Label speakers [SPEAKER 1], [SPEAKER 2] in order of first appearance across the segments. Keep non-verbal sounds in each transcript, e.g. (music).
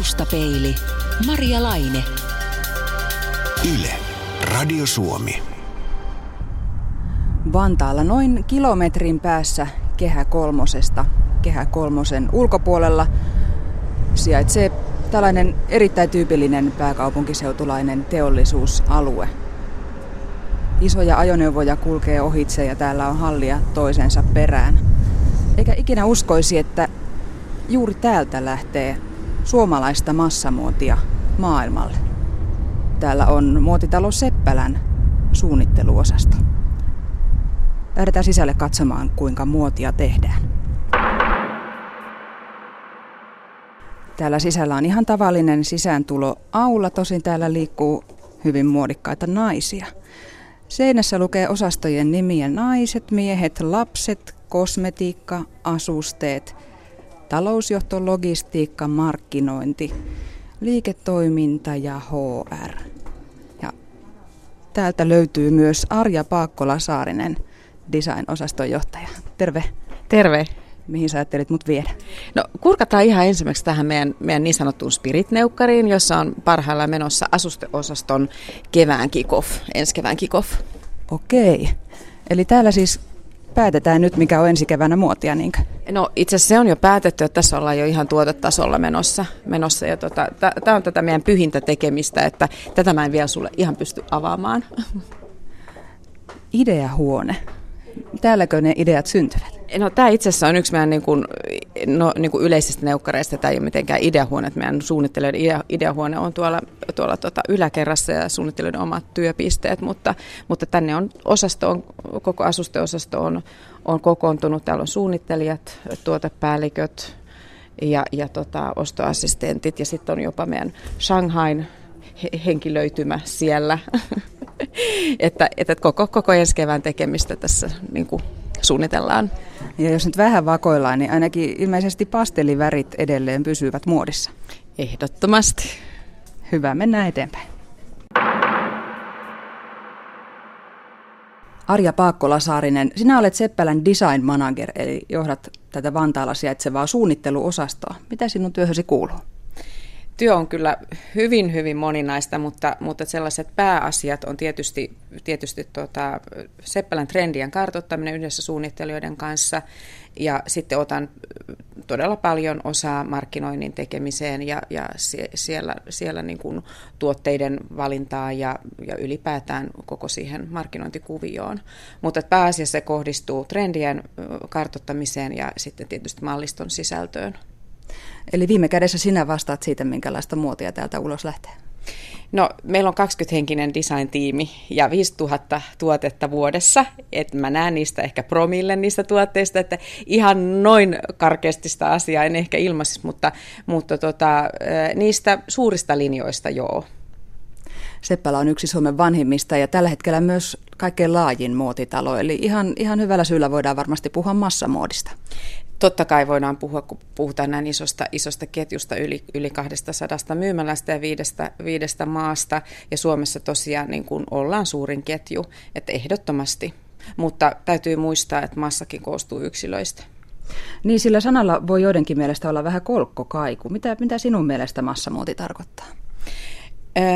[SPEAKER 1] Taustapeili. Maria Laine.
[SPEAKER 2] Yle. Radio Suomi.
[SPEAKER 3] Vantaalla noin kilometrin päässä Kehä Kolmosesta, Kehä Kolmosen ulkopuolella, sijaitsee tällainen erittäin tyypillinen pääkaupunkiseutulainen teollisuusalue. Isoja ajoneuvoja kulkee ohitse ja täällä on hallia toisensa perään. Eikä ikinä uskoisi, että juuri täältä lähtee suomalaista massamuotia maailmalle. Täällä on muotitalo Seppälän suunnitteluosasto. Lähdetään sisälle katsomaan, kuinka muotia tehdään. Täällä sisällä on ihan tavallinen sisääntulo aula, tosin täällä liikkuu hyvin muodikkaita naisia. Seinässä lukee osastojen nimiä naiset, miehet, lapset, kosmetiikka, asusteet, talousjohto, logistiikka, markkinointi, liiketoiminta ja HR. Ja täältä löytyy myös Arja Paakkola-Saarinen, design-osaston johtaja. Terve.
[SPEAKER 4] Terve.
[SPEAKER 3] Mihin sä ajattelit mut viedä?
[SPEAKER 4] No kurkataan ihan ensimmäiseksi tähän meidän, meidän niin sanottuun Spirit-neukkariin, jossa on parhaillaan menossa asusteosaston kevään kickoff, ensi kevään kickoff.
[SPEAKER 3] Okei. Eli täällä siis päätetään nyt, mikä on ensi keväänä muotia, niinkö?
[SPEAKER 4] No itse asiassa se on jo päätetty, että tässä ollaan jo ihan tuotetasolla menossa. menossa ja tota, Tämä on tätä meidän pyhintä tekemistä, että tätä mä en vielä sulle ihan pysty avaamaan.
[SPEAKER 3] Ideahuone. Täälläkö ne ideat syntyvät?
[SPEAKER 4] No tämä itse asiassa on yksi meidän niin kuin, no, niin kuin yleisistä neukkareista. Tämä ei ole mitenkään ideahuone. Meidän suunnittelijoiden idea, ideahuone on tuolla, tuolla tota yläkerrassa ja suunnittelijoiden omat työpisteet, mutta, mutta tänne on osasto, on, koko asusteosasto on, on kokoontunut. Täällä on suunnittelijat, tuotepäälliköt ja, ja tota, ostoassistentit ja sitten on jopa meidän Shanghain henkilöitymä siellä. (laughs) että, että koko, koko ensi kevään tekemistä tässä niin kuin suunnitellaan.
[SPEAKER 3] Ja jos nyt vähän vakoillaan, niin ainakin ilmeisesti pastelivärit edelleen pysyvät muodissa.
[SPEAKER 4] Ehdottomasti.
[SPEAKER 3] Hyvä, mennään eteenpäin. Arja Paakkola-Saarinen, sinä olet Seppälän design manager, eli johdat tätä Vantaalla sijaitsevaa suunnitteluosastoa. Mitä sinun työhösi kuuluu?
[SPEAKER 4] Työ on kyllä hyvin, hyvin moninaista, mutta, mutta sellaiset pääasiat on tietysti, tietysti tuota, Seppälän trendien kartoittaminen yhdessä suunnittelijoiden kanssa ja sitten otan todella paljon osaa markkinoinnin tekemiseen ja, ja siellä, siellä niin kuin tuotteiden valintaa ja, ja ylipäätään koko siihen markkinointikuvioon. Mutta pääasiassa se kohdistuu trendien kartoittamiseen ja sitten tietysti malliston sisältöön.
[SPEAKER 3] Eli viime kädessä sinä vastaat siitä, minkälaista muotia täältä ulos lähtee.
[SPEAKER 4] No, meillä on 20-henkinen design-tiimi ja 5000 tuotetta vuodessa. Et mä näen niistä ehkä promille niistä tuotteista, että ihan noin karkeasti sitä asiaa en ehkä ilmaisi, mutta, mutta tota, niistä suurista linjoista joo.
[SPEAKER 3] Seppälä on yksi Suomen vanhimmista ja tällä hetkellä myös kaikkein laajin muotitalo, eli ihan, ihan hyvällä syyllä voidaan varmasti puhua massamuodista.
[SPEAKER 4] Totta kai voidaan puhua, kun puhutaan näin isosta, isosta ketjusta yli, yli 200 myymälästä ja viidestä, viidestä maasta. Ja Suomessa tosiaan niin kuin ollaan suurin ketju, että ehdottomasti. Mutta täytyy muistaa, että massakin koostuu yksilöistä.
[SPEAKER 3] Niin, sillä sanalla voi joidenkin mielestä olla vähän kolkkokaiku. Mitä, mitä sinun mielestä massamuoti tarkoittaa?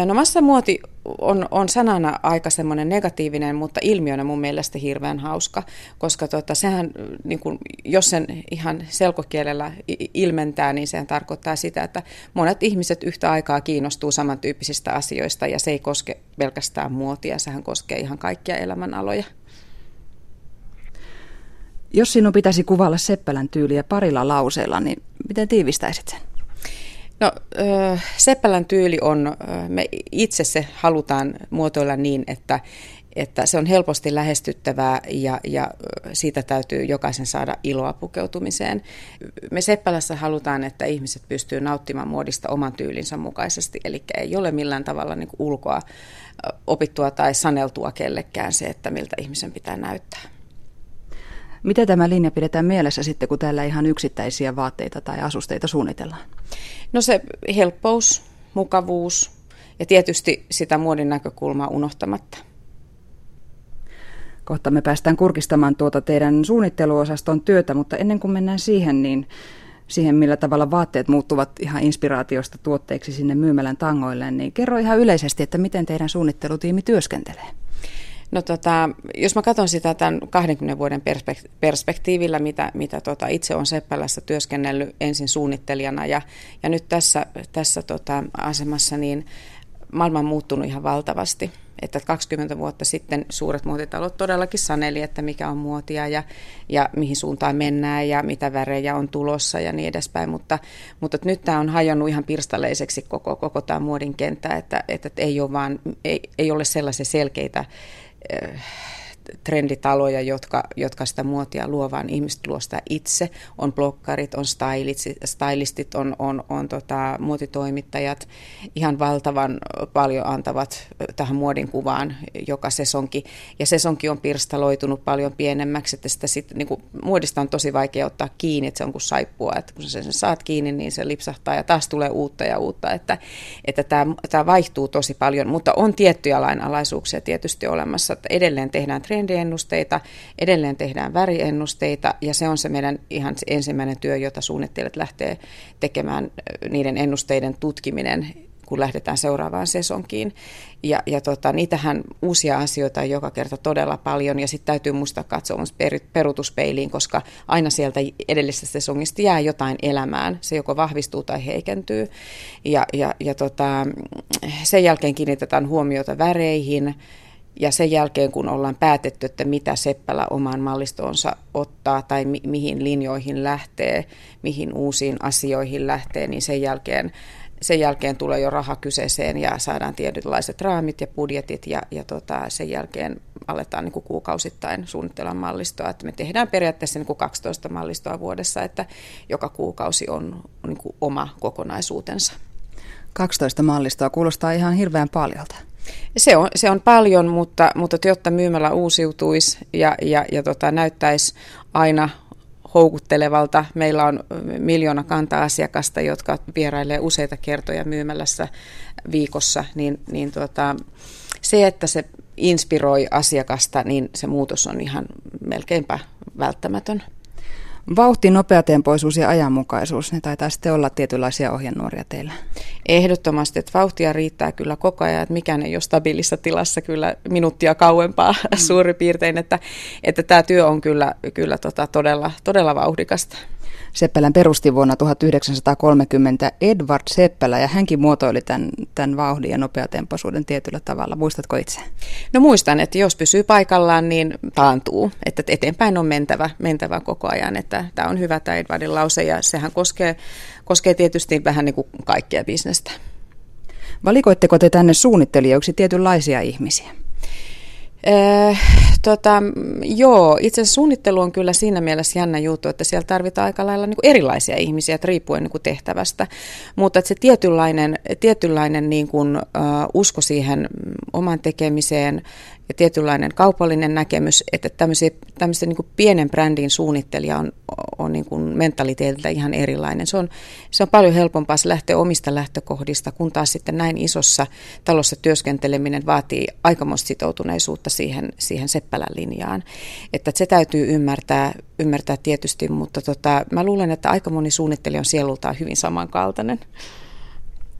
[SPEAKER 4] No massamuoti on, on sanana aika semmoinen negatiivinen, mutta ilmiönä mun mielestä hirveän hauska, koska tota, sehän, niin kun, jos sen ihan selkokielellä ilmentää, niin sehän tarkoittaa sitä, että monet ihmiset yhtä aikaa kiinnostuu samantyyppisistä asioista ja se ei koske pelkästään muotia, sehän koskee ihan kaikkia elämänaloja.
[SPEAKER 3] Jos sinun pitäisi kuvalla Seppälän tyyliä parilla lauseella, niin miten tiivistäisit sen?
[SPEAKER 4] No Seppälän tyyli on, me itse se halutaan muotoilla niin, että, että se on helposti lähestyttävää ja, ja siitä täytyy jokaisen saada iloa pukeutumiseen. Me Seppälässä halutaan, että ihmiset pystyy nauttimaan muodista oman tyylinsä mukaisesti, eli ei ole millään tavalla niin ulkoa opittua tai saneltua kellekään se, että miltä ihmisen pitää näyttää.
[SPEAKER 3] Miten tämä linja pidetään mielessä sitten, kun täällä ihan yksittäisiä vaatteita tai asusteita suunnitellaan?
[SPEAKER 4] No se helppous, mukavuus ja tietysti sitä muodin näkökulmaa unohtamatta.
[SPEAKER 3] Kohta me päästään kurkistamaan tuota teidän suunnitteluosaston työtä, mutta ennen kuin mennään siihen, niin siihen, millä tavalla vaatteet muuttuvat ihan inspiraatiosta tuotteiksi sinne myymälän tangoille, niin kerro ihan yleisesti, että miten teidän suunnittelutiimi työskentelee.
[SPEAKER 4] No tota, jos mä katson sitä tämän 20 vuoden perspektiivillä, mitä, mitä tota itse on Seppälässä työskennellyt ensin suunnittelijana ja, ja nyt tässä, tässä tota asemassa, niin maailma on muuttunut ihan valtavasti. Että 20 vuotta sitten suuret muotitalot todellakin saneli, että mikä on muotia ja, ja mihin suuntaan mennään ja mitä värejä on tulossa ja niin edespäin. Mutta, mutta nyt tämä on hajonnut ihan pirstaleiseksi koko, koko tämä muodin kenttä, että, että ei, ole vaan, ei, ei ole sellaisia selkeitä äh, trenditaloja, jotka, jotka sitä muotia luo, vaan ihmiset luo sitä itse. On blokkarit, on stylistit, stylistit on, on, on tota, muotitoimittajat. Ihan valtavan paljon antavat tähän muodin kuvaan joka sesonki. Ja sesonki on pirstaloitunut paljon pienemmäksi, että sitä sit, niin kuin, muodista on tosi vaikea ottaa kiinni, että se on kuin saippua, että kun sen saat kiinni, niin se lipsahtaa ja taas tulee uutta ja uutta, että, että tämä, tämä vaihtuu tosi paljon, mutta on tiettyjä lainalaisuuksia tietysti olemassa, että edelleen tehdään trendiennusteita, edelleen tehdään väriennusteita ja se on se meidän ihan ensimmäinen työ, jota suunnittelijat lähtee tekemään niiden ennusteiden tutkiminen kun lähdetään seuraavaan sesonkiin. Ja, ja tota, niitähän uusia asioita on joka kerta todella paljon ja sitten täytyy muistaa katsoa myös per, perutuspeiliin, koska aina sieltä edellisestä sesongista jää jotain elämään. Se joko vahvistuu tai heikentyy. Ja, ja, ja tota, sen jälkeen kiinnitetään huomiota väreihin, ja sen jälkeen, kun ollaan päätetty, että mitä Seppälä omaan mallistoonsa ottaa tai mi- mihin linjoihin lähtee, mihin uusiin asioihin lähtee, niin sen jälkeen, sen jälkeen tulee jo raha kyseeseen ja saadaan tietynlaiset raamit ja budjetit ja, ja tota, sen jälkeen aletaan niin kuin kuukausittain suunnitella mallistoa. Että me tehdään periaatteessa niin kuin 12 mallistoa vuodessa, että joka kuukausi on, niin kuin oma kokonaisuutensa.
[SPEAKER 3] 12 mallistoa kuulostaa ihan hirveän paljolta.
[SPEAKER 4] Se on, se on paljon, mutta, mutta jotta myymällä uusiutuisi ja, ja, ja tota, näyttäisi aina houkuttelevalta. Meillä on miljoona kanta-asiakasta, jotka vierailee useita kertoja myymälässä viikossa, niin, niin tota, se, että se inspiroi asiakasta, niin se muutos on ihan melkeinpä välttämätön.
[SPEAKER 3] Vauhti, nopeatempoisuus ja ajanmukaisuus, ne taitaa sitten olla tietynlaisia ohjenuoria teillä.
[SPEAKER 4] Ehdottomasti, että vauhtia riittää kyllä koko ajan, että mikään ei ole stabiilissa tilassa kyllä minuuttia kauempaa mm. suurin piirtein, että, että tämä työ on kyllä, kyllä tota todella, todella vauhdikasta.
[SPEAKER 3] Seppälän perusti vuonna 1930 Edward Seppälä ja hänkin muotoili tämän, tämän vauhdin ja nopeatempoisuuden tietyllä tavalla. Muistatko itse?
[SPEAKER 4] No muistan, että jos pysyy paikallaan, niin taantuu. Että eteenpäin on mentävä, mentävä koko ajan. Että tämä on hyvä tämä Edwardin lause ja sehän koskee, koskee tietysti vähän niin kuin kaikkea bisnestä.
[SPEAKER 3] Valikoitteko te tänne suunnittelijoiksi tietynlaisia ihmisiä?
[SPEAKER 4] Äh, tota, joo, itse asiassa suunnittelu on kyllä siinä mielessä jännä juttu, että siellä tarvitaan aika lailla niin kuin erilaisia ihmisiä, riippuen niin kuin tehtävästä. Mutta että se tietynlainen, tietynlainen niin kuin, uh, usko siihen oman tekemiseen, ja tietynlainen kaupallinen näkemys, että tämmöisen, niin pienen brändin suunnittelija on, on niin kuin mentaliteetiltä ihan erilainen. Se on, se on paljon helpompaa se lähteä omista lähtökohdista, kun taas sitten näin isossa talossa työskenteleminen vaatii aikamoista sitoutuneisuutta siihen, siihen Seppälän linjaan. Että se täytyy ymmärtää, ymmärtää tietysti, mutta tota, mä luulen, että aika moni suunnittelija on sielultaan hyvin samankaltainen.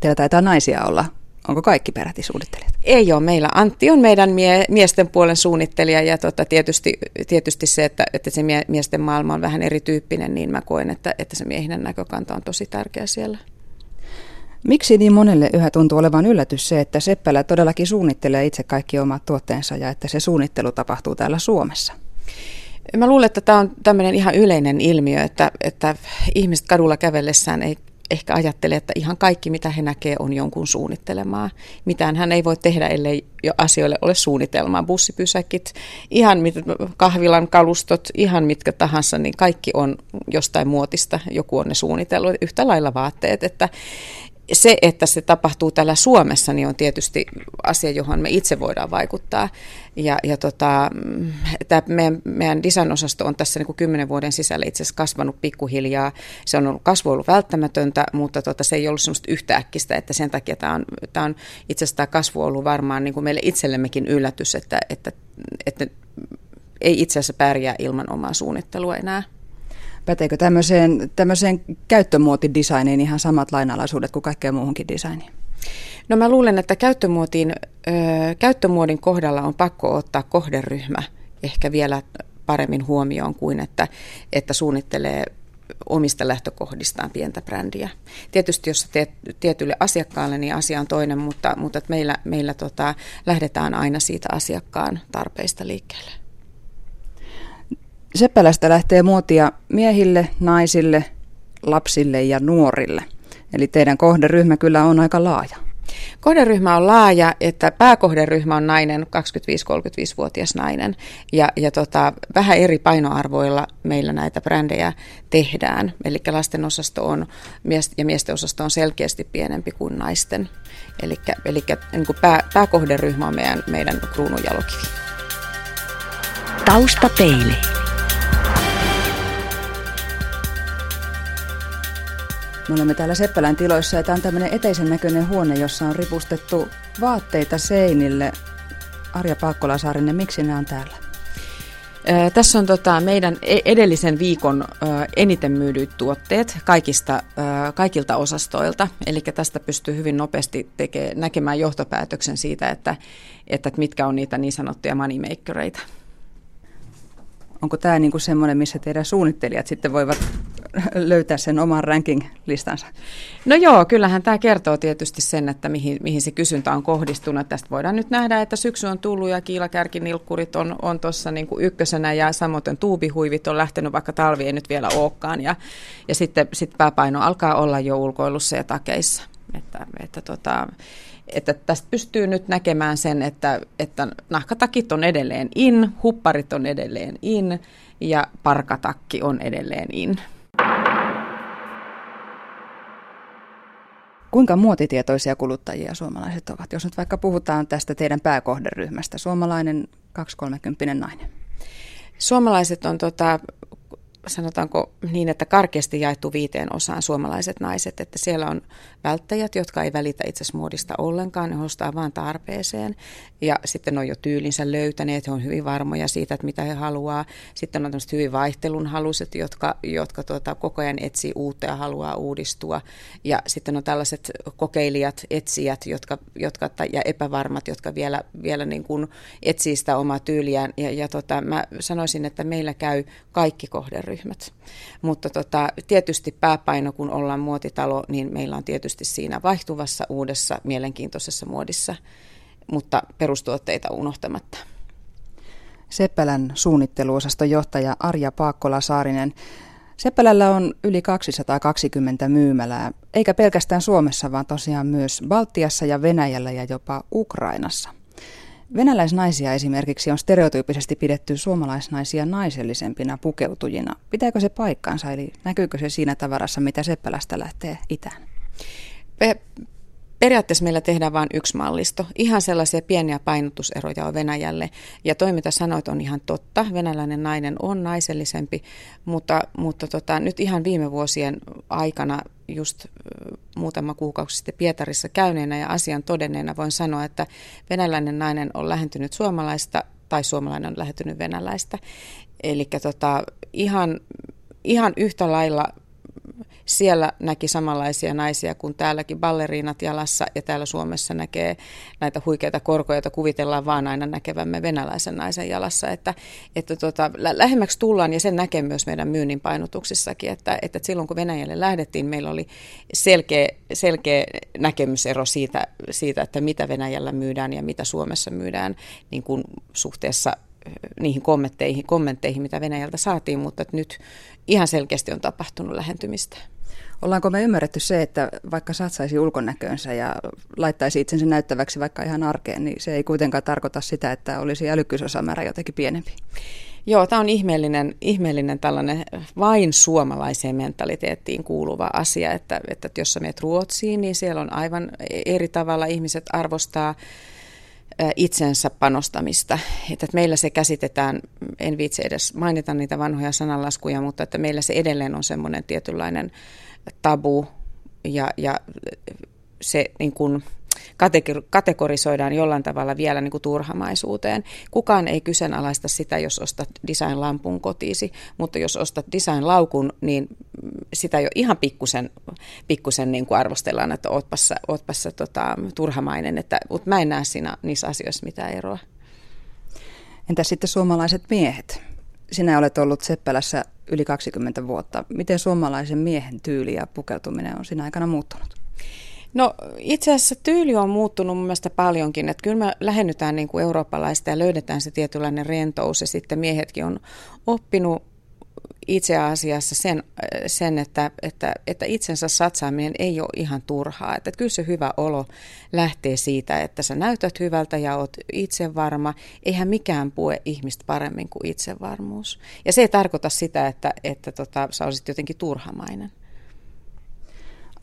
[SPEAKER 3] Teillä taitaa naisia olla Onko kaikki peräti suunnittelijat?
[SPEAKER 4] Ei ole. Meillä Antti on meidän mie- miesten puolen suunnittelija ja tota, tietysti, tietysti se, että, että se mie- miesten maailma on vähän erityyppinen, niin mä koen, että, että se miehinen näkökanta on tosi tärkeä siellä.
[SPEAKER 3] Miksi niin monelle yhä tuntuu olevan yllätys se, että Seppälä todellakin suunnittelee itse kaikki omat tuotteensa ja että se suunnittelu tapahtuu täällä Suomessa?
[SPEAKER 4] Mä luulen, että tämä on tämmöinen ihan yleinen ilmiö, että, että ihmiset kadulla kävellessään ei ehkä ajattelee, että ihan kaikki mitä he näkee on jonkun suunnittelemaa. Mitään hän ei voi tehdä, ellei jo asioille ole suunnitelmaa. Bussipysäkit, ihan mit, kahvilan kalustot, ihan mitkä tahansa, niin kaikki on jostain muotista. Joku on ne suunnitellut, yhtä lailla vaatteet, että se, että se tapahtuu täällä Suomessa, niin on tietysti asia, johon me itse voidaan vaikuttaa. Ja, ja tota, meidän, meidän design-osasto on tässä niin kuin kymmenen vuoden sisällä itse asiassa kasvanut pikkuhiljaa. Se on ollut, kasvu ollut välttämätöntä, mutta tota, se ei ollut semmoista yhtäkkistä, että sen takia tämä on, tämä on itse asiassa tämä kasvu ollut varmaan niin kuin meille itsellemmekin yllätys, että, että, että ei itse asiassa pärjää ilman omaa suunnittelua enää.
[SPEAKER 3] Päteekö tämmöiseen, tämmöiseen käyttömuotidesigniin ihan samat lainalaisuudet kuin kaikkeen muuhunkin designiin?
[SPEAKER 4] No mä luulen, että käyttömuotin, ö, käyttömuodin kohdalla on pakko ottaa kohderyhmä ehkä vielä paremmin huomioon kuin että, että suunnittelee omista lähtökohdistaan pientä brändiä. Tietysti jos teet tietylle asiakkaalle, niin asia on toinen, mutta, mutta meillä, meillä tota, lähdetään aina siitä asiakkaan tarpeista liikkeelle.
[SPEAKER 3] Seppälästä lähtee muotia miehille, naisille, lapsille ja nuorille. Eli teidän kohderyhmä kyllä on aika laaja.
[SPEAKER 4] Kohderyhmä on laaja, että pääkohderyhmä on nainen, 25-35-vuotias nainen. Ja, ja tota, vähän eri painoarvoilla meillä näitä brändejä tehdään. Eli lasten osasto on, ja miesten osasto on selkeästi pienempi kuin naisten. Eli, eli niin kuin pää, pääkohderyhmä on meidän, meidän kruununjalokivi.
[SPEAKER 1] Taustapeili.
[SPEAKER 3] Me olemme täällä Seppälän tiloissa ja tämä on tämmöinen eteisen näköinen huone, jossa on ripustettu vaatteita seinille. Arja Paakkola-Saarinen, miksi nämä on täällä?
[SPEAKER 4] Tässä on tota meidän e- edellisen viikon eniten myydyt tuotteet kaikista, kaikilta osastoilta. Eli tästä pystyy hyvin nopeasti tekemään, näkemään johtopäätöksen siitä, että, että mitkä on niitä niin sanottuja moneymakereita.
[SPEAKER 3] Onko tämä niin kuin semmoinen, missä teidän suunnittelijat sitten voivat (laughs) löytää sen oman ranking-listansa?
[SPEAKER 4] No joo, kyllähän tämä kertoo tietysti sen, että mihin, mihin se kysyntä on kohdistunut. Tästä voidaan nyt nähdä, että syksy on tullut ja kiilakärkinilkkurit on, on tuossa niin ykkösenä ja samoin tuubihuivit on lähtenyt, vaikka talvi ei nyt vielä olekaan. Ja, ja sitten sit pääpaino alkaa olla jo ulkoilussa ja takeissa. Että, että tota, että tästä pystyy nyt näkemään sen, että, että nahkatakit on edelleen in, hupparit on edelleen in ja parkatakki on edelleen in.
[SPEAKER 3] Kuinka muotitietoisia kuluttajia suomalaiset ovat, jos nyt vaikka puhutaan tästä teidän pääkohderyhmästä, suomalainen 230 nainen?
[SPEAKER 4] Suomalaiset on tota, sanotaanko niin, että karkeasti jaettu viiteen osaan suomalaiset naiset, että siellä on välttäjät, jotka ei välitä itse muodista ollenkaan, ne ostaa vain tarpeeseen. Ja sitten on jo tyylinsä löytäneet, he on hyvin varmoja siitä, että mitä he haluaa. Sitten on tämmöiset hyvin vaihtelun haluset, jotka, jotka tuota, koko ajan etsii uutta ja haluaa uudistua. Ja sitten on tällaiset kokeilijat, etsijät jotka, jotka, ja epävarmat, jotka vielä, vielä niin kuin etsii sitä omaa tyyliään. Ja, ja tota, mä sanoisin, että meillä käy kaikki kohderyhmät ryhmät. Mutta tota, tietysti pääpaino, kun ollaan muotitalo, niin meillä on tietysti siinä vaihtuvassa, uudessa, mielenkiintoisessa muodissa, mutta perustuotteita unohtamatta.
[SPEAKER 3] Seppälän suunnitteluosaston johtaja Arja Paakkola-Saarinen. Seppälällä on yli 220 myymälää, eikä pelkästään Suomessa, vaan tosiaan myös Baltiassa ja Venäjällä ja jopa Ukrainassa. Venäläisnaisia esimerkiksi on stereotyyppisesti pidetty suomalaisnaisia naisellisempina pukeutujina. Pitääkö se paikkaansa, eli näkyykö se siinä tavarassa, mitä Seppälästä lähtee itään?
[SPEAKER 4] Periaatteessa meillä tehdään vain yksi mallisto. Ihan sellaisia pieniä painotuseroja on Venäjälle. Ja toi, mitä sanoit, on ihan totta. Venäläinen nainen on naisellisempi, mutta, mutta tota, nyt ihan viime vuosien aikana just muutama kuukausi sitten Pietarissa käyneenä ja asian todenneena voin sanoa, että venäläinen nainen on lähentynyt suomalaista tai suomalainen on lähentynyt venäläistä. Eli tota, ihan, ihan yhtä lailla siellä näki samanlaisia naisia kuin täälläkin balleriinat jalassa ja täällä Suomessa näkee näitä huikeita korkoja, joita kuvitellaan vaan aina näkevämme venäläisen naisen jalassa. Että, että tota, lähemmäksi tullaan ja sen näkee myös meidän myynnin painotuksissakin, että, että silloin kun Venäjälle lähdettiin, meillä oli selkeä, selkeä näkemysero siitä, siitä, että mitä Venäjällä myydään ja mitä Suomessa myydään niin kuin suhteessa niihin kommentteihin, kommentteihin, mitä Venäjältä saatiin, mutta nyt ihan selkeästi on tapahtunut lähentymistä.
[SPEAKER 3] Ollaanko me ymmärretty se, että vaikka satsaisi ulkonäköönsä ja laittaisi itsensä näyttäväksi vaikka ihan arkeen, niin se ei kuitenkaan tarkoita sitä, että olisi älykkyysosamäärä jotenkin pienempi?
[SPEAKER 4] Joo, tämä on ihmeellinen, ihmeellinen tällainen vain suomalaiseen mentaliteettiin kuuluva asia, että, että jos sä menet Ruotsiin, niin siellä on aivan eri tavalla ihmiset arvostaa itsensä panostamista. Että meillä se käsitetään, en viitsi edes mainita niitä vanhoja sananlaskuja, mutta että meillä se edelleen on semmoinen tietynlainen tabu ja, ja se niin kuin, kategorisoidaan jollain tavalla vielä niin kuin turhamaisuuteen. Kukaan ei kyseenalaista sitä, jos ostat design-lampun kotiisi, mutta jos ostat design-laukun, niin sitä jo ihan pikkusen, pikkusen niin kuin arvostellaan, että ootpassa, ootpassa tota, turhamainen, että, mutta mä en näe siinä, niissä asioissa mitään eroa.
[SPEAKER 3] Entä sitten suomalaiset miehet? Sinä olet ollut Seppälässä yli 20 vuotta. Miten suomalaisen miehen tyyli ja pukeutuminen on siinä aikana muuttunut?
[SPEAKER 4] No itse asiassa tyyli on muuttunut mun mielestä paljonkin, että kyllä me lähennytään niin kuin eurooppalaista ja löydetään se tietynlainen rentous ja sitten miehetkin on oppinut itse asiassa sen, sen että, että, että itsensä satsaaminen ei ole ihan turhaa. Että kyllä se hyvä olo lähtee siitä, että sä näytät hyvältä ja oot itsevarma. Eihän mikään pue ihmistä paremmin kuin itsevarmuus. Ja se ei tarkoita sitä, että, että tota, sä olisit jotenkin turhamainen.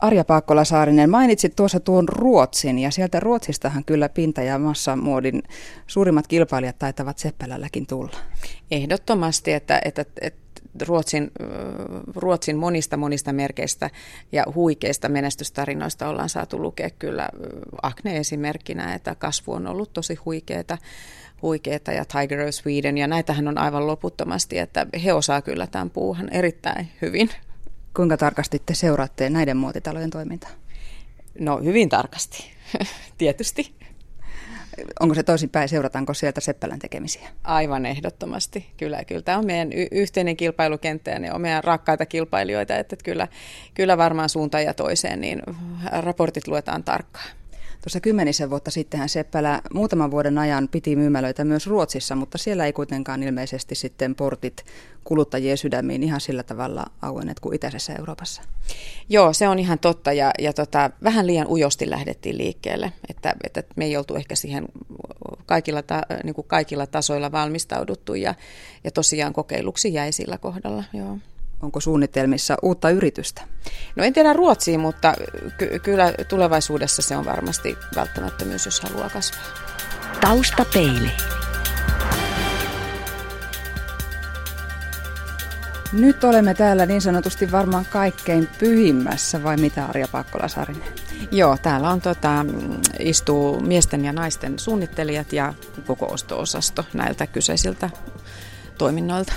[SPEAKER 3] Arja Paakkola-Saarinen, mainitsit tuossa tuon Ruotsin ja sieltä Ruotsistahan kyllä pinta- ja massamuodin suurimmat kilpailijat taitavat Seppälälläkin tulla.
[SPEAKER 4] Ehdottomasti, että, että, että Ruotsin, Ruotsin monista monista merkeistä ja huikeista menestystarinoista ollaan saatu lukea kyllä Akne esimerkkinä, että kasvu on ollut tosi huikeeta huikeeta ja Tiger of Sweden ja näitähän on aivan loputtomasti, että he osaa kyllä tämän puuhan erittäin hyvin.
[SPEAKER 3] Kuinka tarkasti te seuraatte näiden muotitalojen toimintaa?
[SPEAKER 4] No hyvin tarkasti, (laughs) tietysti.
[SPEAKER 3] Onko se toisinpäin, seurataanko sieltä Seppälän tekemisiä?
[SPEAKER 4] Aivan ehdottomasti, kyllä. Kyllä tämä on meidän y- yhteinen kilpailukenttä ja ne on meidän rakkaita kilpailijoita, että kyllä, kyllä varmaan suuntaan ja toiseen, niin raportit luetaan tarkkaan.
[SPEAKER 3] Tuossa kymmenisen vuotta sittenhän Seppälä muutaman vuoden ajan piti myymälöitä myös Ruotsissa, mutta siellä ei kuitenkaan ilmeisesti sitten portit kuluttajien sydämiin ihan sillä tavalla auenneet kuin itäisessä Euroopassa.
[SPEAKER 4] Joo, se on ihan totta ja, ja tota, vähän liian ujosti lähdettiin liikkeelle, että, että me ei oltu ehkä siihen kaikilla, ta, niin kuin kaikilla tasoilla valmistauduttu ja, ja tosiaan kokeiluksi jäi sillä kohdalla. Joo.
[SPEAKER 3] Onko suunnitelmissa uutta yritystä?
[SPEAKER 4] No en tiedä Ruotsiin, mutta ky- kyllä tulevaisuudessa se on varmasti välttämättömyys, jos haluaa kasvaa.
[SPEAKER 1] Taustapeili.
[SPEAKER 3] Nyt olemme täällä niin sanotusti varmaan kaikkein pyhimmässä, vai mitä Arja Pakkola-Sarinen?
[SPEAKER 4] Joo, täällä on tota, istuu miesten ja naisten suunnittelijat ja koko osto-osasto näiltä kyseisiltä toiminnoilta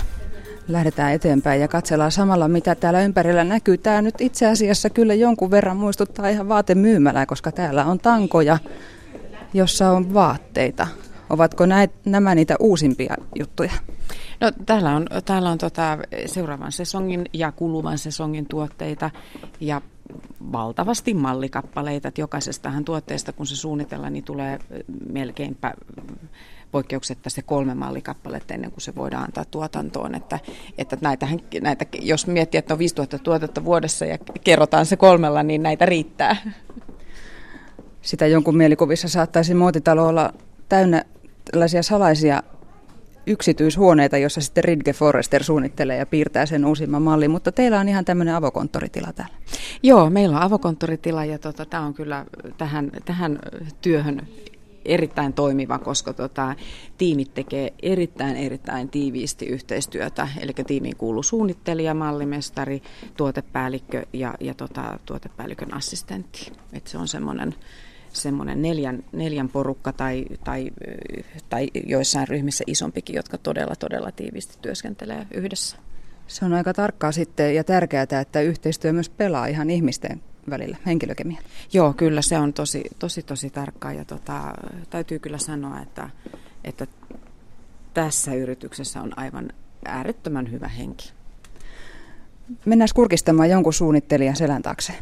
[SPEAKER 3] lähdetään eteenpäin ja katsellaan samalla, mitä täällä ympärillä näkyy. Tämä nyt itse asiassa kyllä jonkun verran muistuttaa ihan vaatemyymälää, koska täällä on tankoja, jossa on vaatteita. Ovatko näit, nämä niitä uusimpia juttuja?
[SPEAKER 4] No, täällä on, täällä on tota, seuraavan sesongin ja kuluvan sesongin tuotteita ja valtavasti mallikappaleita. Jokaisestahan tuotteesta, kun se suunnitellaan, niin tulee melkeinpä poikkeuksetta se kolme mallikappaletta ennen kuin se voidaan antaa tuotantoon. Että, että näitähän, näitä, jos miettii, että on 5000 tuotetta vuodessa ja kerrotaan se kolmella, niin näitä riittää.
[SPEAKER 3] Sitä jonkun mielikuvissa saattaisi muotitalo olla täynnä tällaisia salaisia yksityishuoneita, jossa sitten Ridge Forrester suunnittelee ja piirtää sen uusimman mallin, mutta teillä on ihan tämmöinen avokonttoritila täällä.
[SPEAKER 4] Joo, meillä on avokonttoritila ja tota, tämä on kyllä tähän, tähän työhön erittäin toimiva, koska tota, tiimit tekee erittäin erittäin tiiviisti yhteistyötä. Eli tiimiin kuuluu suunnittelija, mallimestari, tuotepäällikkö ja, ja tota, tuotepäällikön assistentti. Et se on semmoinen semmoinen neljän, neljän porukka tai, tai, tai joissain ryhmissä isompikin, jotka todella, todella tiiviisti työskentelee yhdessä.
[SPEAKER 3] Se on aika tarkkaa sitten ja tärkeää, että yhteistyö myös pelaa ihan ihmisten välillä, henkilökemia.
[SPEAKER 4] Joo, kyllä se on tosi, tosi, tosi tarkkaa ja tota, täytyy kyllä sanoa, että, että tässä yrityksessä on aivan äärettömän hyvä henki.
[SPEAKER 3] Mennään kurkistamaan jonkun suunnittelijan selän taakse.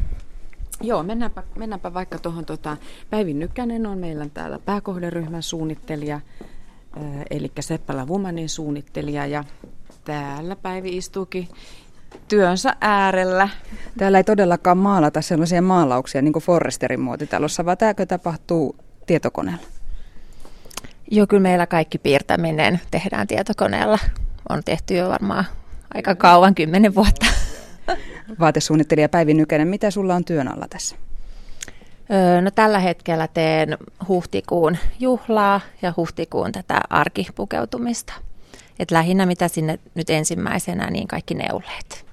[SPEAKER 4] Joo, mennäänpä, mennäänpä vaikka tuohon, tota, Päivi Nykänen on meillä täällä pääkohderyhmän suunnittelija, eli Seppälä Womanin suunnittelija ja täällä Päivi istuukin työnsä äärellä.
[SPEAKER 3] Täällä ei todellakaan maalata sellaisia maalauksia niin kuin Forresterin muotitalossa, vaan tämäkö tapahtuu tietokoneella?
[SPEAKER 5] Joo, kyllä meillä kaikki piirtäminen tehdään tietokoneella. On tehty jo varmaan aika kauan, kymmenen vuotta. (laughs)
[SPEAKER 3] Vaatesuunnittelija Päivi Nykänen, mitä sulla on työn alla tässä?
[SPEAKER 5] Öö, no tällä hetkellä teen huhtikuun juhlaa ja huhtikuun tätä arkipukeutumista. Et lähinnä mitä sinne nyt ensimmäisenä, niin kaikki neuleet.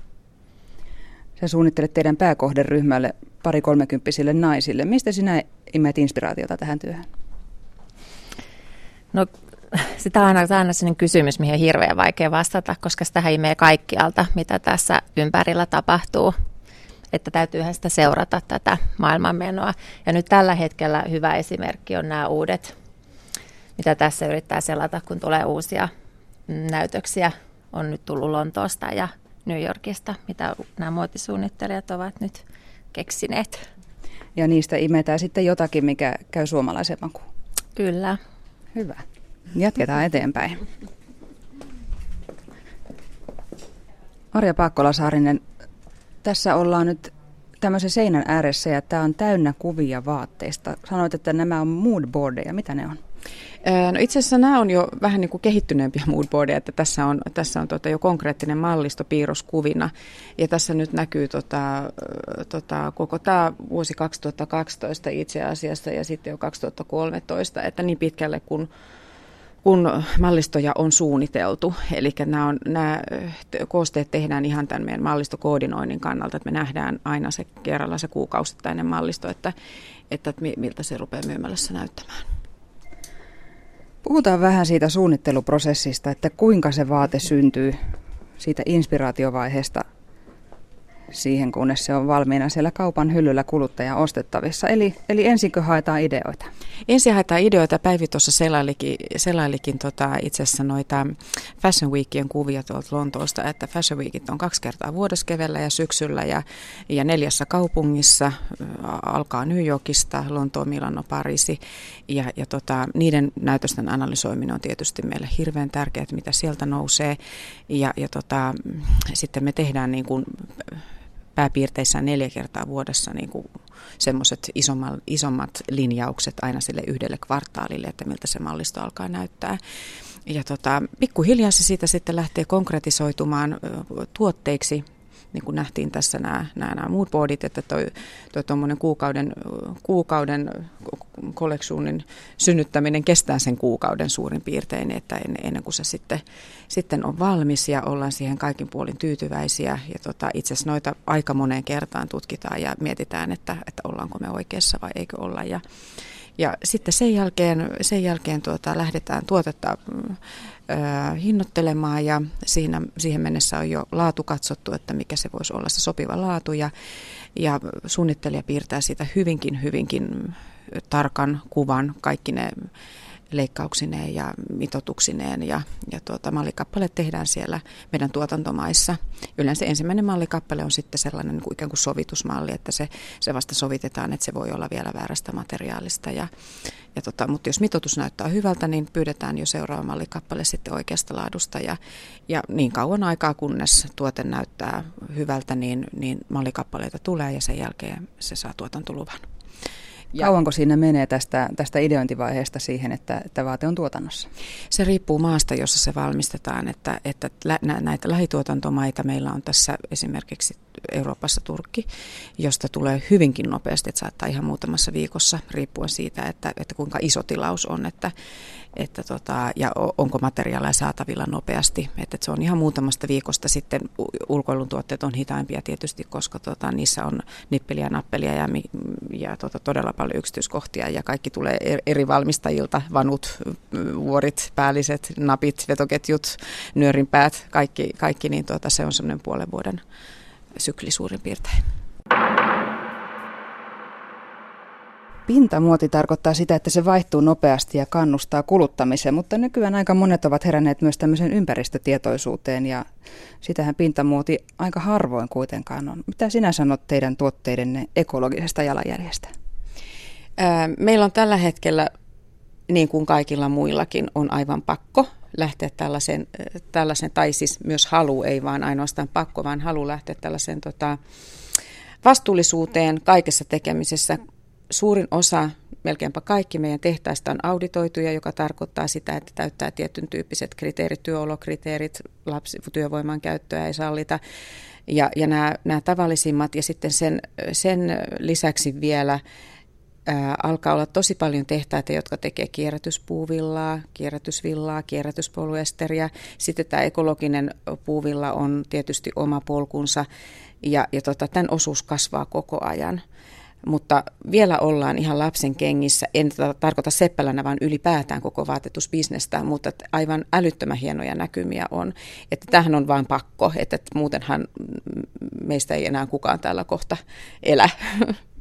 [SPEAKER 3] Sä suunnittelet teidän pääkohderyhmälle pari kolmekymppisille naisille. Mistä sinä imet inspiraatiota tähän työhön?
[SPEAKER 5] No (laughs) sitä on aina, aina sellainen kysymys, mihin on hirveän vaikea vastata, koska sitä imee kaikkialta, mitä tässä ympärillä tapahtuu. Että täytyyhän sitä seurata tätä maailmanmenoa. Ja nyt tällä hetkellä hyvä esimerkki on nämä uudet, mitä tässä yrittää selata, kun tulee uusia näytöksiä. On nyt tullut Lontoosta ja New Yorkista, mitä nämä muotisuunnittelijat ovat nyt keksineet.
[SPEAKER 3] Ja niistä imetään sitten jotakin, mikä käy suomalaisen makuun.
[SPEAKER 5] Kyllä.
[SPEAKER 3] Hyvä. Jatketaan eteenpäin. Arja Paakkola-Saarinen, tässä ollaan nyt tämmöisen seinän ääressä ja tämä on täynnä kuvia vaatteista. Sanoit, että nämä on moodboardeja. Mitä ne on?
[SPEAKER 4] No itse asiassa nämä on jo vähän niin kuin kehittyneempiä (laughs) moodboardeja, että tässä on, tässä on tota jo konkreettinen mallisto piirroskuvina. Ja tässä nyt näkyy tota, tota, koko tämä vuosi 2012 itse asiassa ja sitten jo 2013, että niin pitkälle kun kun mallistoja on suunniteltu. Eli nämä, on, nämä koosteet tehdään ihan tämän meidän mallistokoordinoinnin kannalta, että me nähdään aina se kerralla se kuukausittainen mallisto, että, että miltä se rupeaa myymälässä näyttämään.
[SPEAKER 3] Puhutaan vähän siitä suunnitteluprosessista, että kuinka se vaate syntyy siitä inspiraatiovaiheesta siihen, kunnes se on valmiina siellä kaupan hyllyllä kuluttajan ostettavissa. Eli, eli ensinkö haetaan ideoita?
[SPEAKER 4] Ensin haetaan ideoita. Päivi tuossa selailikin, selailikin tota, itse asiassa noita Fashion Weekien kuvia tuolta Lontoosta, että Fashion Weekit on kaksi kertaa vuodessa kevellä ja syksyllä ja, ja neljässä kaupungissa. Alkaa New Yorkista, Lontoon, Milano, Pariisi. Ja, ja tota, niiden näytösten analysoiminen on tietysti meille hirveän tärkeää, että mitä sieltä nousee. Ja, ja tota, sitten me tehdään niin kuin pääpiirteissään neljä kertaa vuodessa niin kuin semmoiset isommat, isommat linjaukset aina sille yhdelle kvartaalille, että miltä se mallisto alkaa näyttää. Ja tota, pikkuhiljaa se siitä sitten lähtee konkretisoitumaan tuotteiksi, niin kuin nähtiin tässä nämä, nämä, nämä moodboardit, että toi, toi kuukauden, kuukauden kolleksuunin synnyttäminen kestää sen kuukauden suurin piirtein, että ennen kuin se sitten, sitten on valmis ja ollaan siihen kaikin puolin tyytyväisiä. Ja tota, itse asiassa noita aika moneen kertaan tutkitaan ja mietitään, että, että ollaanko me oikeassa vai eikö olla. Ja, ja sitten sen jälkeen, sen jälkeen tuota, lähdetään tuotetta ö, hinnoittelemaan ja siinä, siihen mennessä on jo laatu katsottu, että mikä se voisi olla se sopiva laatu. Ja, ja suunnittelija piirtää sitä hyvinkin, hyvinkin tarkan kuvan, kaikki ne leikkauksineen ja mitotuksineen ja, ja tuota, mallikappale tehdään siellä meidän tuotantomaissa. Yleensä ensimmäinen mallikappale on sitten sellainen niin kuin ikään kuin sovitusmalli, että se, se vasta sovitetaan, että se voi olla vielä väärästä materiaalista. Ja, ja tota, mutta jos mitotus näyttää hyvältä, niin pyydetään jo seuraava mallikappale sitten oikeasta laadusta ja, ja niin kauan aikaa, kunnes tuote näyttää hyvältä, niin, niin mallikappaleita tulee ja sen jälkeen se saa tuotantoluvan.
[SPEAKER 3] Ja Kauanko siinä menee tästä, tästä ideointivaiheesta siihen, että, että vaate on tuotannossa?
[SPEAKER 4] Se riippuu maasta, jossa se valmistetaan. Että, että näitä lähituotantomaita meillä on tässä esimerkiksi Euroopassa Turkki, josta tulee hyvinkin nopeasti, että saattaa ihan muutamassa viikossa, riippuen siitä, että, että kuinka iso tilaus on, että, että tota, ja onko materiaalia saatavilla nopeasti. Että, että se on ihan muutamasta viikosta sitten. Ulkoilun tuotteet on hitaimpia tietysti, koska tota, niissä on nippeliä, nappelia ja, ja tota, todella paljon yksityiskohtia ja kaikki tulee eri valmistajilta, vanut, vuorit, päälliset, napit, vetoketjut, nyörinpäät, kaikki, kaikki niin tuota, se on semmoinen puolen vuoden sykli suurin piirtein.
[SPEAKER 3] Pintamuoti tarkoittaa sitä, että se vaihtuu nopeasti ja kannustaa kuluttamiseen, mutta nykyään aika monet ovat heränneet myös tämmöiseen ympäristötietoisuuteen ja sitähän pintamuoti aika harvoin kuitenkaan on. Mitä sinä sanot teidän tuotteidenne ekologisesta jalanjäljestä?
[SPEAKER 4] Meillä on tällä hetkellä, niin kuin kaikilla muillakin, on aivan pakko lähteä tällaisen, tällaisen tai siis myös halu, ei vaan ainoastaan pakko, vaan halu lähteä tällaisen tota, vastuullisuuteen kaikessa tekemisessä. Suurin osa, melkeinpä kaikki meidän tehtaista on auditoituja, joka tarkoittaa sitä, että täyttää tietyn tyyppiset kriteerit, työolokriteerit, lapsi, työvoiman käyttöä ei sallita. Ja, ja nämä, nämä tavallisimmat ja sitten sen, sen lisäksi vielä ää, alkaa olla tosi paljon tehtaita, jotka tekee kierrätyspuuvillaa, kierrätysvillaa, kierrätyspoluesteriä. Sitten tämä ekologinen puuvilla on tietysti oma polkunsa ja, ja tota, tämän osuus kasvaa koko ajan. mutta vielä ollaan ihan lapsen kengissä. En tarkoita seppälänä, vaan ylipäätään koko vaatetusbisnestä, mutta aivan älyttömän hienoja näkymiä on. Että tähän on vain pakko, että muutenhan meistä ei enää kukaan täällä kohta elä. (laughs)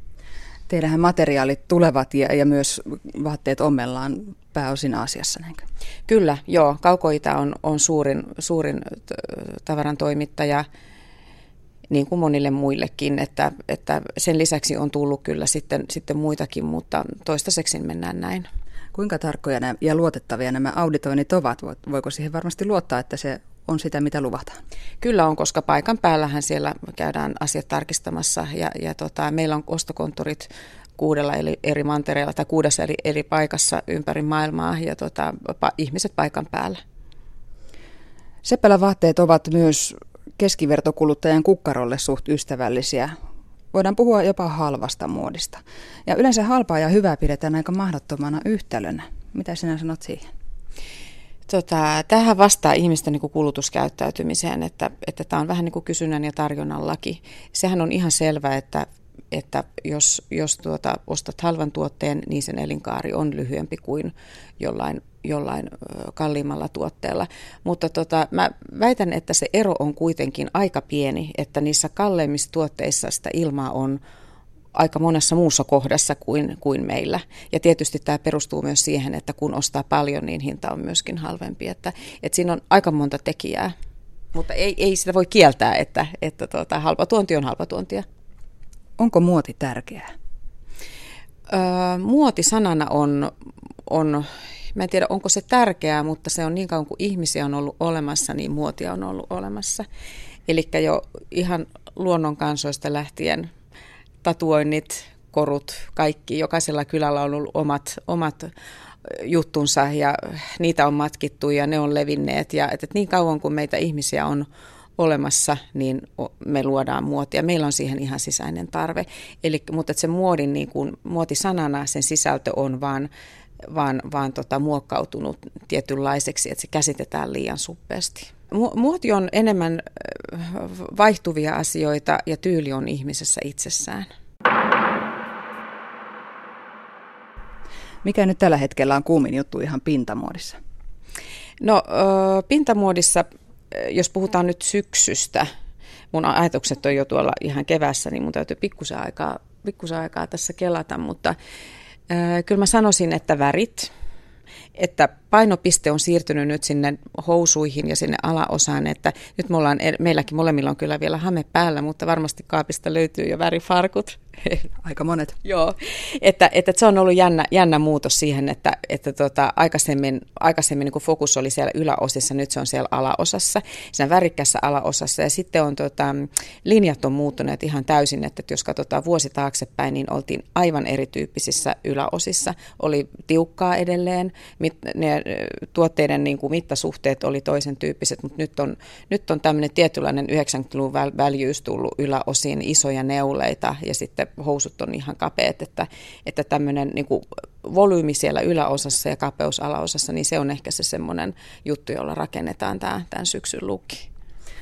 [SPEAKER 3] Teillähän materiaalit tulevat ja, ja myös vaatteet ommellaan pääosin Aasiassa, näinkö?
[SPEAKER 4] Kyllä, joo. Kaukoita on, on suurin, suurin tavaran toimittaja niin kuin monille muillekin, että, että sen lisäksi on tullut kyllä sitten, sitten muitakin, mutta toistaiseksi mennään näin.
[SPEAKER 3] Kuinka tarkkoja ja luotettavia nämä auditoinnit ovat? Voiko siihen varmasti luottaa, että se on sitä, mitä luvataan?
[SPEAKER 4] Kyllä on, koska paikan päällähän siellä käydään asiat tarkistamassa ja, ja tota, meillä on ostokonttorit kuudella eri, eri mantereella tai kuudessa eri, eri paikassa ympäri maailmaa ja tota, pa, ihmiset paikan päällä.
[SPEAKER 3] Seppälä vaatteet ovat myös keskivertokuluttajan kukkarolle suht ystävällisiä. Voidaan puhua jopa halvasta muodista. Ja yleensä halpaa ja hyvää pidetään aika mahdottomana yhtälönä. Mitä sinä sanot siihen?
[SPEAKER 4] Tota, tähän vastaa ihmisten niin kulutuskäyttäytymiseen, että, että tämä on vähän niin kuin kysynnän ja tarjonnan laki. Sehän on ihan selvä, että, että jos, jos tuota, ostat halvan tuotteen, niin sen elinkaari on lyhyempi kuin jollain, jollain kalliimmalla tuotteella. Mutta tota, mä väitän, että se ero on kuitenkin aika pieni, että niissä kalleimmissa tuotteissa sitä ilmaa on aika monessa muussa kohdassa kuin, kuin meillä. Ja tietysti tämä perustuu myös siihen, että kun ostaa paljon, niin hinta on myöskin halvempi. Että, että siinä on aika monta tekijää, mutta ei, ei sitä voi kieltää, että, että tuota, halpa tuonti on halpa tuontia.
[SPEAKER 3] Onko muoti tärkeää?
[SPEAKER 4] Öö, muoti sanana on, on, mä en tiedä onko se tärkeää, mutta se on niin kauan kuin ihmisiä on ollut olemassa, niin muotia on ollut olemassa. Eli jo ihan luonnon kansoista lähtien tatuoinnit, korut, kaikki. Jokaisella kylällä on ollut omat, omat juttunsa ja niitä on matkittu ja ne on levinneet. Ja että niin kauan kuin meitä ihmisiä on olemassa, niin me luodaan muotia. Meillä on siihen ihan sisäinen tarve. Eli, mutta se muodin, niin kuin, muotisanana, sen sisältö on vaan, vaan, vaan tota, muokkautunut tietynlaiseksi, että se käsitetään liian suppeasti. Muoti on enemmän vaihtuvia asioita ja tyyli on ihmisessä itsessään.
[SPEAKER 3] Mikä nyt tällä hetkellä on kuumin juttu ihan pintamuodissa?
[SPEAKER 4] No pintamuodissa, jos puhutaan nyt syksystä, mun ajatukset on jo tuolla ihan kevässä, niin mun täytyy pikkusen aikaa, pikkusen aikaa tässä kelata, mutta kyllä mä sanoisin, että värit, että painopiste on siirtynyt nyt sinne housuihin ja sinne alaosaan, että nyt me ollaan, meilläkin molemmilla on kyllä vielä hame päällä, mutta varmasti kaapista löytyy jo värifarkut. (laughs)
[SPEAKER 3] Aika monet.
[SPEAKER 4] Joo, että, että se on ollut jännä, jännä muutos siihen, että, että tota, aikaisemmin, aikaisemmin niin fokus oli siellä yläosissa, nyt se on siellä alaosassa, siinä värikkässä alaosassa ja sitten on tota, linjat on muuttuneet ihan täysin, että jos katsotaan vuosi taaksepäin, niin oltiin aivan erityyppisissä yläosissa, oli tiukkaa edelleen, mit, ne tuotteiden niin kuin mittasuhteet oli toisen tyyppiset, mutta nyt on, nyt on tämmöinen tietynlainen 90-luvun väljyys tullut yläosiin, isoja neuleita ja sitten housut on ihan kapeat, että, että tämmöinen niin kuin volyymi siellä yläosassa ja kapeus alaosassa, niin se on ehkä se semmoinen juttu, jolla rakennetaan tämä, tämän syksyn lukki.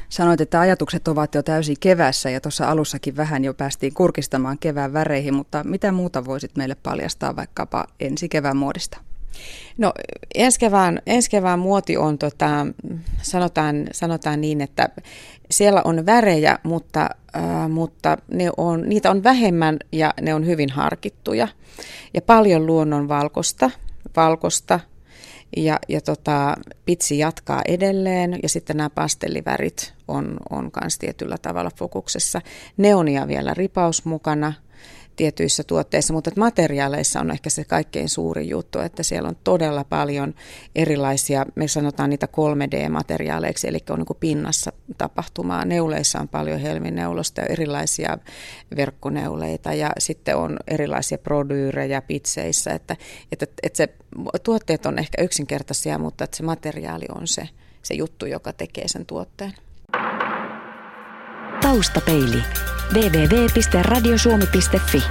[SPEAKER 3] Sanoit, että ajatukset ovat jo täysin kevässä ja tuossa alussakin vähän jo päästiin kurkistamaan kevään väreihin, mutta mitä muuta voisit meille paljastaa vaikkapa ensi kevään muodista?
[SPEAKER 4] No ensi kevään, ensi kevään muoti on, tota, sanotaan, sanotaan niin, että siellä on värejä, mutta, äh, mutta ne on, niitä on vähemmän ja ne on hyvin harkittuja. Ja paljon luonnon valkosta, ja, ja tota, pitsi jatkaa edelleen ja sitten nämä pastellivärit on, on myös tietyllä tavalla fokuksessa. Neonia vielä ripaus mukana – tietyissä tuotteissa, mutta materiaaleissa on ehkä se kaikkein suurin juttu, että siellä on todella paljon erilaisia, me sanotaan niitä 3D-materiaaleiksi, eli on niin pinnassa tapahtumaa. Neuleissa on paljon helmineulosta ja erilaisia verkkoneuleita ja sitten on erilaisia prodyyrejä pitseissä, että, että, että se, tuotteet on ehkä yksinkertaisia, mutta että se materiaali on se, se juttu, joka tekee sen tuotteen.
[SPEAKER 1] Taustapeili www.radiosuomi.fi.